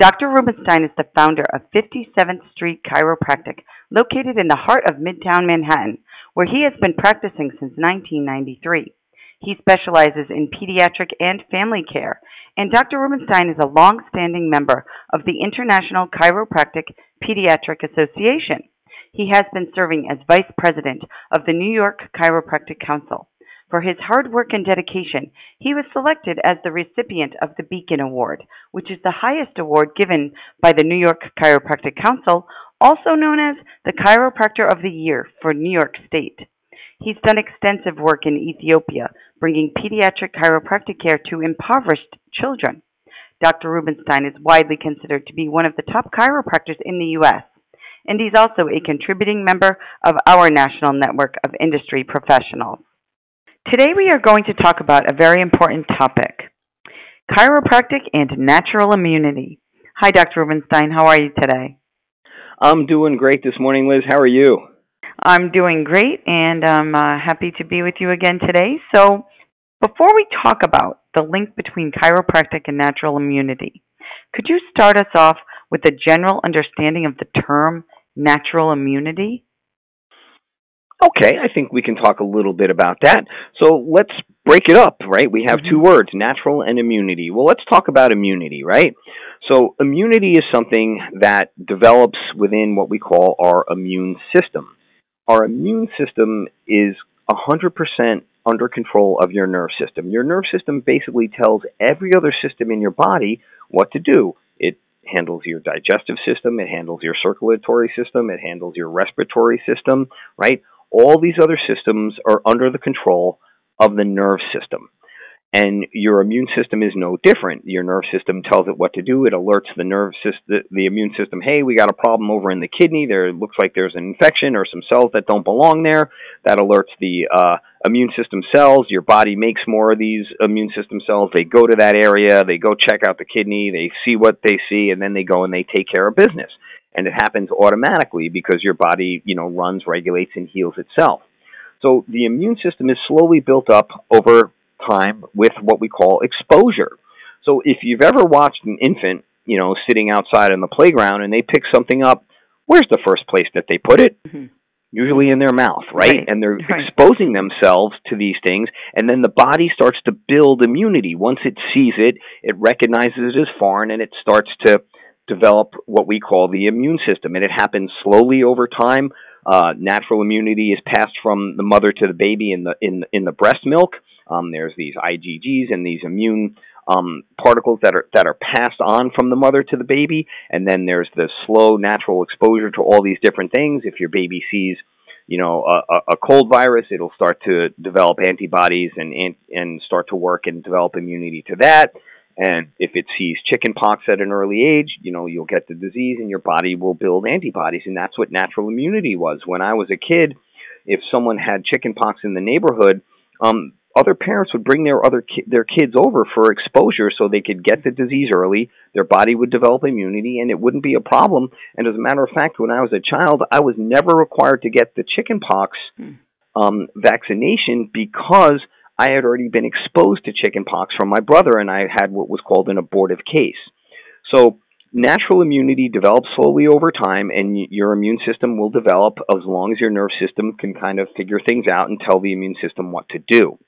Dr. Rubenstein is the founder of 57th Street Chiropractic, located in the heart of Midtown Manhattan, where he has been practicing since 1993. He specializes in pediatric and family care, and Dr. Rubenstein is a long-standing member of the International Chiropractic Pediatric Association. He has been serving as vice president of the New York Chiropractic Council. For his hard work and dedication, he was selected as the recipient of the Beacon Award, which is the highest award given by the New York Chiropractic Council, also known as the Chiropractor of the Year for New York State. He's done extensive work in Ethiopia, bringing pediatric chiropractic care to impoverished children. Dr. Rubenstein is widely considered to be one of the top chiropractors in the U.S., and he's also a contributing member of our national network of industry professionals. Today we are going to talk about a very important topic chiropractic and natural immunity. Hi, Dr. Rubenstein. How are you today? I'm doing great this morning, Liz. How are you? I'm doing great, and I'm uh, happy to be with you again today. So, before we talk about the link between chiropractic and natural immunity, could you start us off with a general understanding of the term natural immunity? Okay, I think we can talk a little bit about that. So let's break it up, right? We have two mm-hmm. words, natural and immunity. Well, let's talk about immunity, right? So immunity is something that develops within what we call our immune system. Our immune system is 100% under control of your nerve system. Your nerve system basically tells every other system in your body what to do. It handles your digestive system, it handles your circulatory system, it handles your respiratory system, right? All these other systems are under the control of the nerve system. And your immune system is no different. Your nerve system tells it what to do. It alerts the nerve system, the immune system, hey, we got a problem over in the kidney. There looks like there's an infection or some cells that don't belong there. That alerts the uh, immune system cells. Your body makes more of these immune system cells. They go to that area. They go check out the kidney. They see what they see, and then they go and they take care of business and it happens automatically because your body, you know, runs, regulates, and heals itself. So the immune system is slowly built up over time with what we call exposure. So if you've ever watched an infant, you know, sitting outside in the playground and they pick something up, where's the first place that they put it? Mm-hmm. Usually in their mouth, right? right. And they're right. exposing themselves to these things, and then the body starts to build immunity. Once it sees it, it recognizes it as foreign, and it starts to develop what we call the immune system, and it happens slowly over time. Uh, natural immunity is passed from the mother to the baby in the in in the breast milk. Um, there's these IgGs and these immune um, particles that are that are passed on from the mother to the baby, and then there's the slow natural exposure to all these different things. If your baby sees you know a, a cold virus, it'll start to develop antibodies and and start to work and develop immunity to that. And if it sees chickenpox at an early age, you know, you'll get the disease and your body will build antibodies. And that's what natural immunity was. When I was a kid, if someone had chickenpox in the neighborhood, um, other parents would bring their other ki- their kids over for exposure so they could get the disease early. Their body would develop immunity, and it wouldn't be a problem. And as a matter of fact, when I was a child, I was never required to get the chickenpox hmm. um, vaccination because I had already been exposed to chickenpox from my brother, and I had what was called an abortive case. So, natural immunity develops slowly over time, and your immune system will develop as long as your nerve system can kind of figure things out and tell the immune system what to do.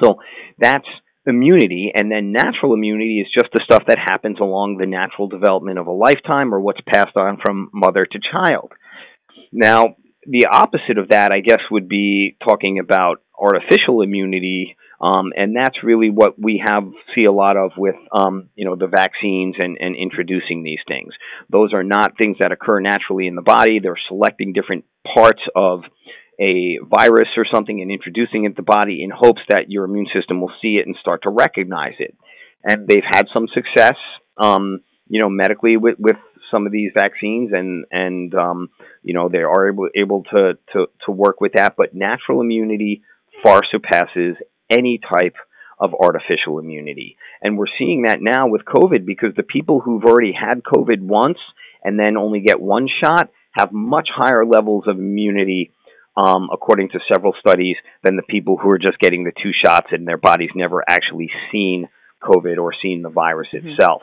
So, that's immunity, and then natural immunity is just the stuff that happens along the natural development of a lifetime or what's passed on from mother to child. Now, the opposite of that, I guess, would be talking about artificial immunity, um, and that's really what we have see a lot of with um, you know the vaccines and, and introducing these things. Those are not things that occur naturally in the body. They're selecting different parts of a virus or something and introducing it to the body in hopes that your immune system will see it and start to recognize it. And they've had some success, um, you know, medically with, with some of these vaccines, and and um, you know they are able able to, to to work with that. But natural immunity far surpasses any type of artificial immunity, and we're seeing that now with COVID because the people who've already had COVID once and then only get one shot have much higher levels of immunity um, according to several studies, than the people who are just getting the two shots and their body's never actually seen COVID or seen the virus mm-hmm. itself.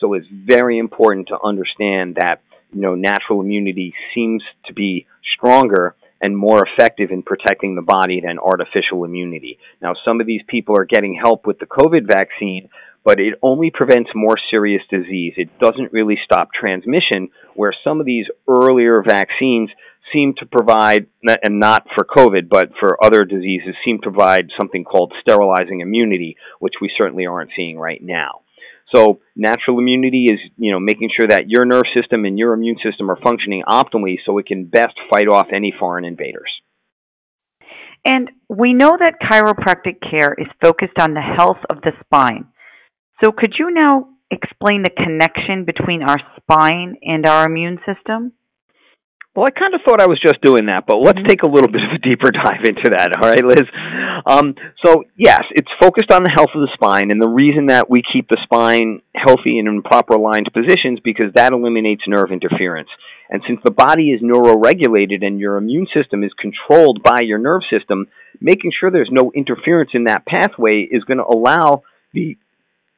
So it's very important to understand that you know natural immunity seems to be stronger and more effective in protecting the body than artificial immunity. Now, some of these people are getting help with the COVID vaccine, but it only prevents more serious disease. It doesn't really stop transmission, where some of these earlier vaccines seem to provide, and not for COVID, but for other diseases, seem to provide something called sterilizing immunity, which we certainly aren't seeing right now. So natural immunity is, you know, making sure that your nerve system and your immune system are functioning optimally so it can best fight off any foreign invaders. And we know that chiropractic care is focused on the health of the spine. So could you now explain the connection between our spine and our immune system? Well, I kind of thought I was just doing that, but let's mm-hmm. take a little bit of a deeper dive into that. All right, Liz. Um, so yes, it's focused on the health of the spine, and the reason that we keep the spine healthy and in proper aligned positions because that eliminates nerve interference. And since the body is neuroregulated and your immune system is controlled by your nerve system, making sure there's no interference in that pathway is going to allow the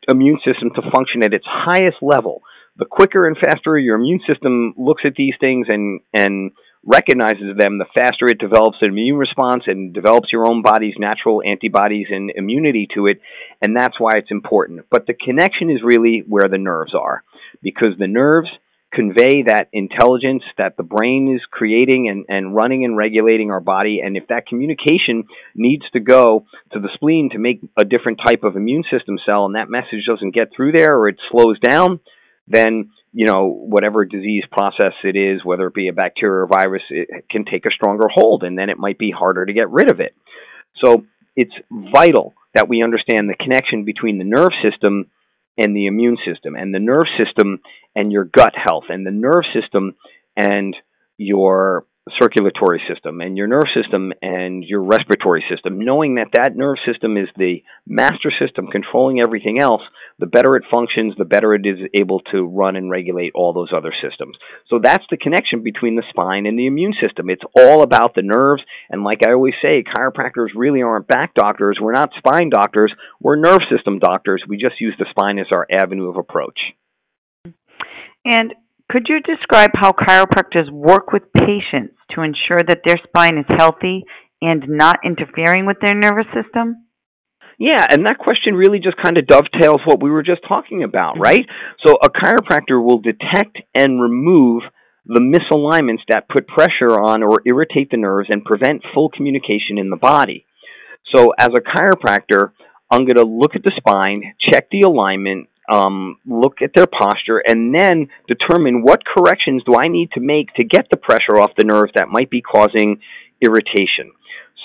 immune system to function at its highest level the quicker and faster your immune system looks at these things and and recognizes them, the faster it develops an immune response and develops your own body's natural antibodies and immunity to it, and that's why it's important. But the connection is really where the nerves are, because the nerves convey that intelligence that the brain is creating and, and running and regulating our body. And if that communication needs to go to the spleen to make a different type of immune system cell and that message doesn't get through there or it slows down, then you know whatever disease process it is, whether it be a bacteria or virus, it can take a stronger hold, and then it might be harder to get rid of it. So it's vital that we understand the connection between the nerve system and the immune system, and the nerve system and your gut health, and the nerve system and your circulatory system and your nerve system and your respiratory system, knowing that that nerve system is the master system controlling everything else, the better it functions, the better it is able to run and regulate all those other systems. So that's the connection between the spine and the immune system. It's all about the nerves. And like I always say, chiropractors really aren't back doctors. We're not spine doctors. We're nerve system doctors. We just use the spine as our avenue of approach. And could you describe how chiropractors work with patients to ensure that their spine is healthy and not interfering with their nervous system? Yeah, and that question really just kind of dovetails what we were just talking about, mm-hmm. right? So a chiropractor will detect and remove the misalignments that put pressure on or irritate the nerves and prevent full communication in the body. So as a chiropractor, I'm going to look at the spine, check the alignment, um, look at their posture, and then determine what corrections do I need to make to get the pressure off the nerve that might be causing irritation.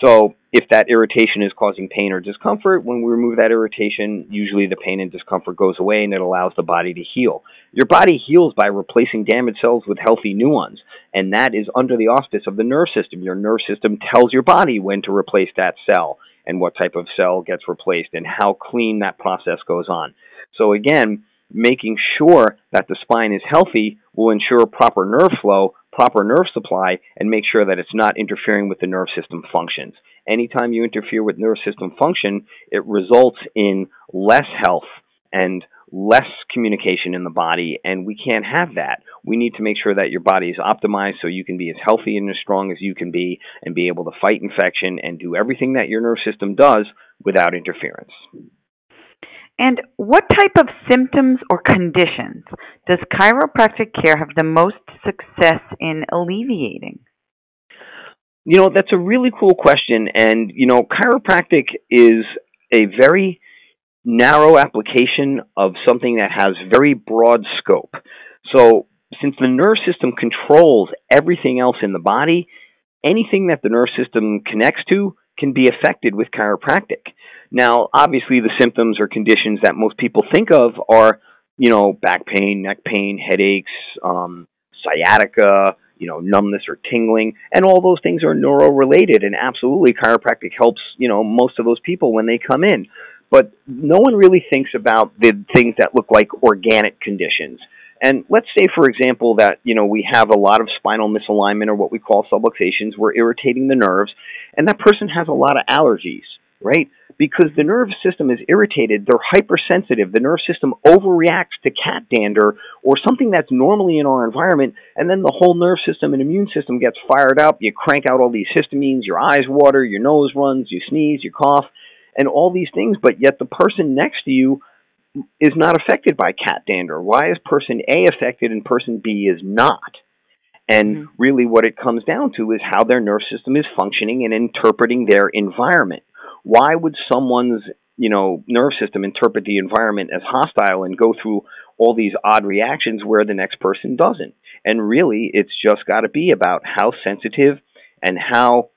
So, if that irritation is causing pain or discomfort, when we remove that irritation, usually the pain and discomfort goes away and it allows the body to heal. Your body heals by replacing damaged cells with healthy new ones, and that is under the auspice of the nerve system. Your nerve system tells your body when to replace that cell and what type of cell gets replaced and how clean that process goes on. So again, making sure that the spine is healthy will ensure proper nerve flow, proper nerve supply, and make sure that it's not interfering with the nerve system functions. Anytime you interfere with nerve system function, it results in less health and less communication in the body, and we can't have that. We need to make sure that your body is optimized so you can be as healthy and as strong as you can be and be able to fight infection and do everything that your nerve system does without interference. And what type of symptoms or conditions does chiropractic care have the most success in alleviating? You know, that's a really cool question. And, you know, chiropractic is a very narrow application of something that has very broad scope. So, since the nerve system controls everything else in the body, anything that the nerve system connects to can be affected with chiropractic. Now, obviously, the symptoms or conditions that most people think of are you know, back pain, neck pain, headaches, um, sciatica, you know, numbness or tingling, and all those things are neuro related. And absolutely, chiropractic helps, you know, most of those people when they come in. But no one really thinks about the things that look like organic conditions. And let's say, for example, that you know we have a lot of spinal misalignment or what we call subluxations. We're irritating the nerves, and that person has a lot of allergies, right? Because the nerve system is irritated, they're hypersensitive. The nerve system overreacts to cat dander or something that's normally in our environment, and then the whole nerve system and immune system gets fired up. You crank out all these histamines, your eyes water, your nose runs, you sneeze, you cough, and all these things, but yet the person next to you is not affected by cat dander? Why is person A affected and person B is not? And mm-hmm. really, what it comes down to is how their nerve system is functioning and interpreting their environment. Why would someone's you know nerve system interpret the environment as hostile and go through all these odd reactions where the next person doesn't? And really, it's just got to be about how sensitive and how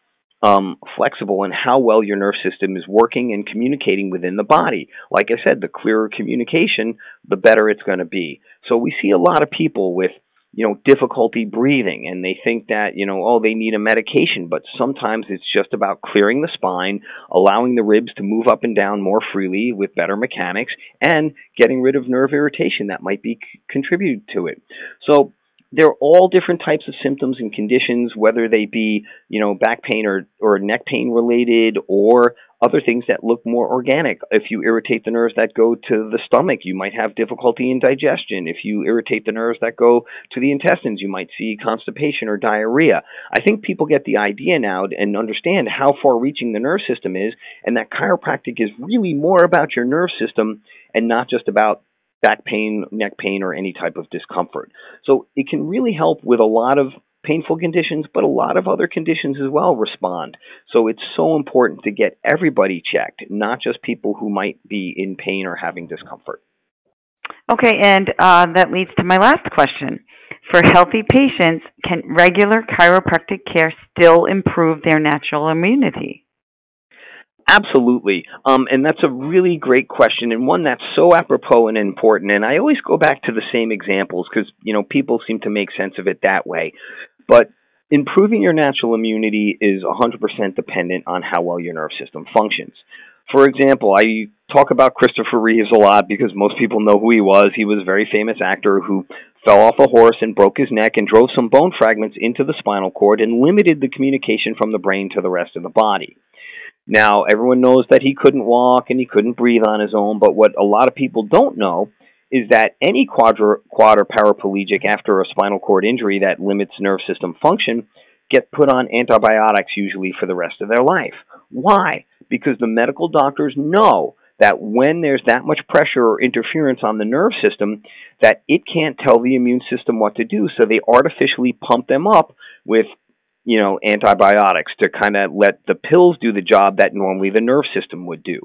um, flexible and how well your nerve system is working and communicating within the body. Like I said, the clearer communication, the better it's going to be. So we see a lot of people with you know difficulty breathing and they think that you know oh they need a medication but sometimes it's just about clearing the spine allowing the ribs to move up and down more freely with better mechanics and getting rid of nerve irritation that might be c- contributed to it. So they're all different types of symptoms and conditions, whether they be, you know, back pain or, or neck pain related or other things that look more organic. If you irritate the nerves that go to the stomach, you might have difficulty in digestion. If you irritate the nerves that go to the intestines, you might see constipation or diarrhea. I think people get the idea now and understand how far reaching the nerve system is, and that chiropractic is really more about your nerve system and not just about back pain, neck pain, or any type of discomfort. So it can really help with a lot of painful conditions, but a lot of other conditions as well respond. So it's so important to get everybody checked, not just people who might be in pain or having discomfort. Okay, and uh, that leads to my last question. For healthy patients, can regular chiropractic care still improve their natural immunity? Absolutely. Um, and that's a really great question and one that's so apropos and important. And I always go back to the same examples because, you know, people seem to make sense of it that way. But improving your natural immunity is 100% dependent on how well your nerve system functions. For example, I talk about Christopher Reeves a lot because most people know who he was. He was a very famous actor who fell off a horse and broke his neck and drove some bone fragments into the spinal cord and limited the communication from the brain to the rest of the body. Now, everyone knows that he couldn't walk and he couldn't breathe on his own, but what a lot of people don't know is that any quadra, quad or paraplegic after a spinal cord injury that limits nerve system function get put on antibiotics usually for the rest of their life. Why? Because the medical doctors know that when there's that much pressure or interference on the nerve system that it can't tell the immune system what to do so they artificially pump them up with you know, antibiotics to kind of let the pills do the job that normally the nerve system would do.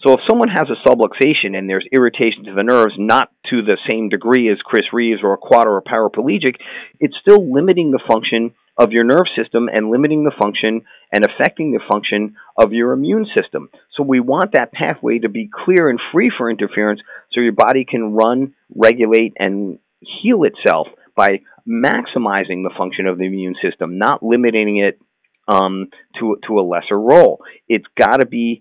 So if someone has a subluxation and there's irritation to the nerves, not to the same degree as Chris Reeves or a quad or a paraplegic, it's still limiting the function of your nerve system and limiting the function and affecting the function of your immune system. So we want that pathway to be clear and free for interference so your body can run, regulate, and heal itself by maximizing the function of the immune system, not limiting it um, to to a lesser role. It's got to be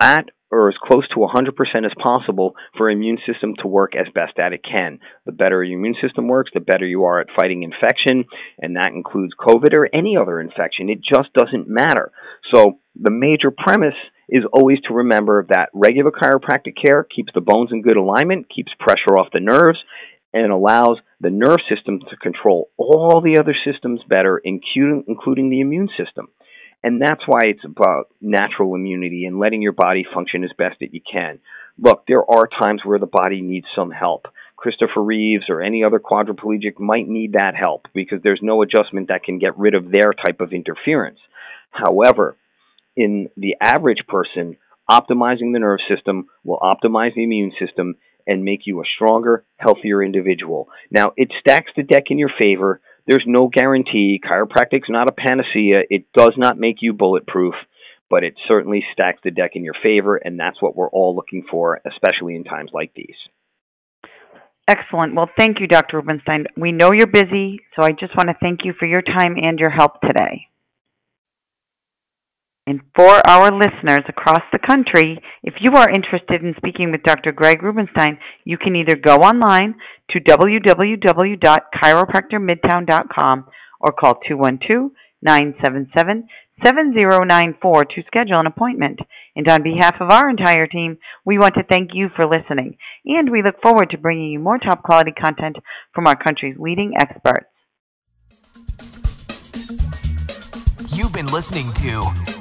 at or as close to 100% as possible for immune system to work as best that it can. The better your immune system works, the better you are at fighting infection, and that includes COVID or any other infection. It just doesn't matter. So the major premise is always to remember that regular chiropractic care keeps the bones in good alignment, keeps pressure off the nerves, and allows the nerve system to control all the other systems better, including the immune system. And that's why it's about natural immunity and letting your body function as best that you can. Look, there are times where the body needs some help. Christopher Reeves or any other quadriplegic might need that help because there's no adjustment that can get rid of their type of interference. However, in the average person, optimizing the nerve system will optimize the immune system and make you a stronger, healthier individual. Now, it stacks the deck in your favor. There's no guarantee. Chiropractic's not a panacea. It does not make you bulletproof, but it certainly stacks the deck in your favor, and that's what we're all looking for, especially in times like these. Excellent. Well, thank you, Dr. Rubenstein. We know you're busy, so I just want to thank you for your time and your help today. And for our listeners across the country, if you are interested in speaking with Dr. Greg Rubenstein, you can either go online to www.chiropractormidtown.com or call 212 977 7094 to schedule an appointment. And on behalf of our entire team, we want to thank you for listening. And we look forward to bringing you more top quality content from our country's leading experts. You've been listening to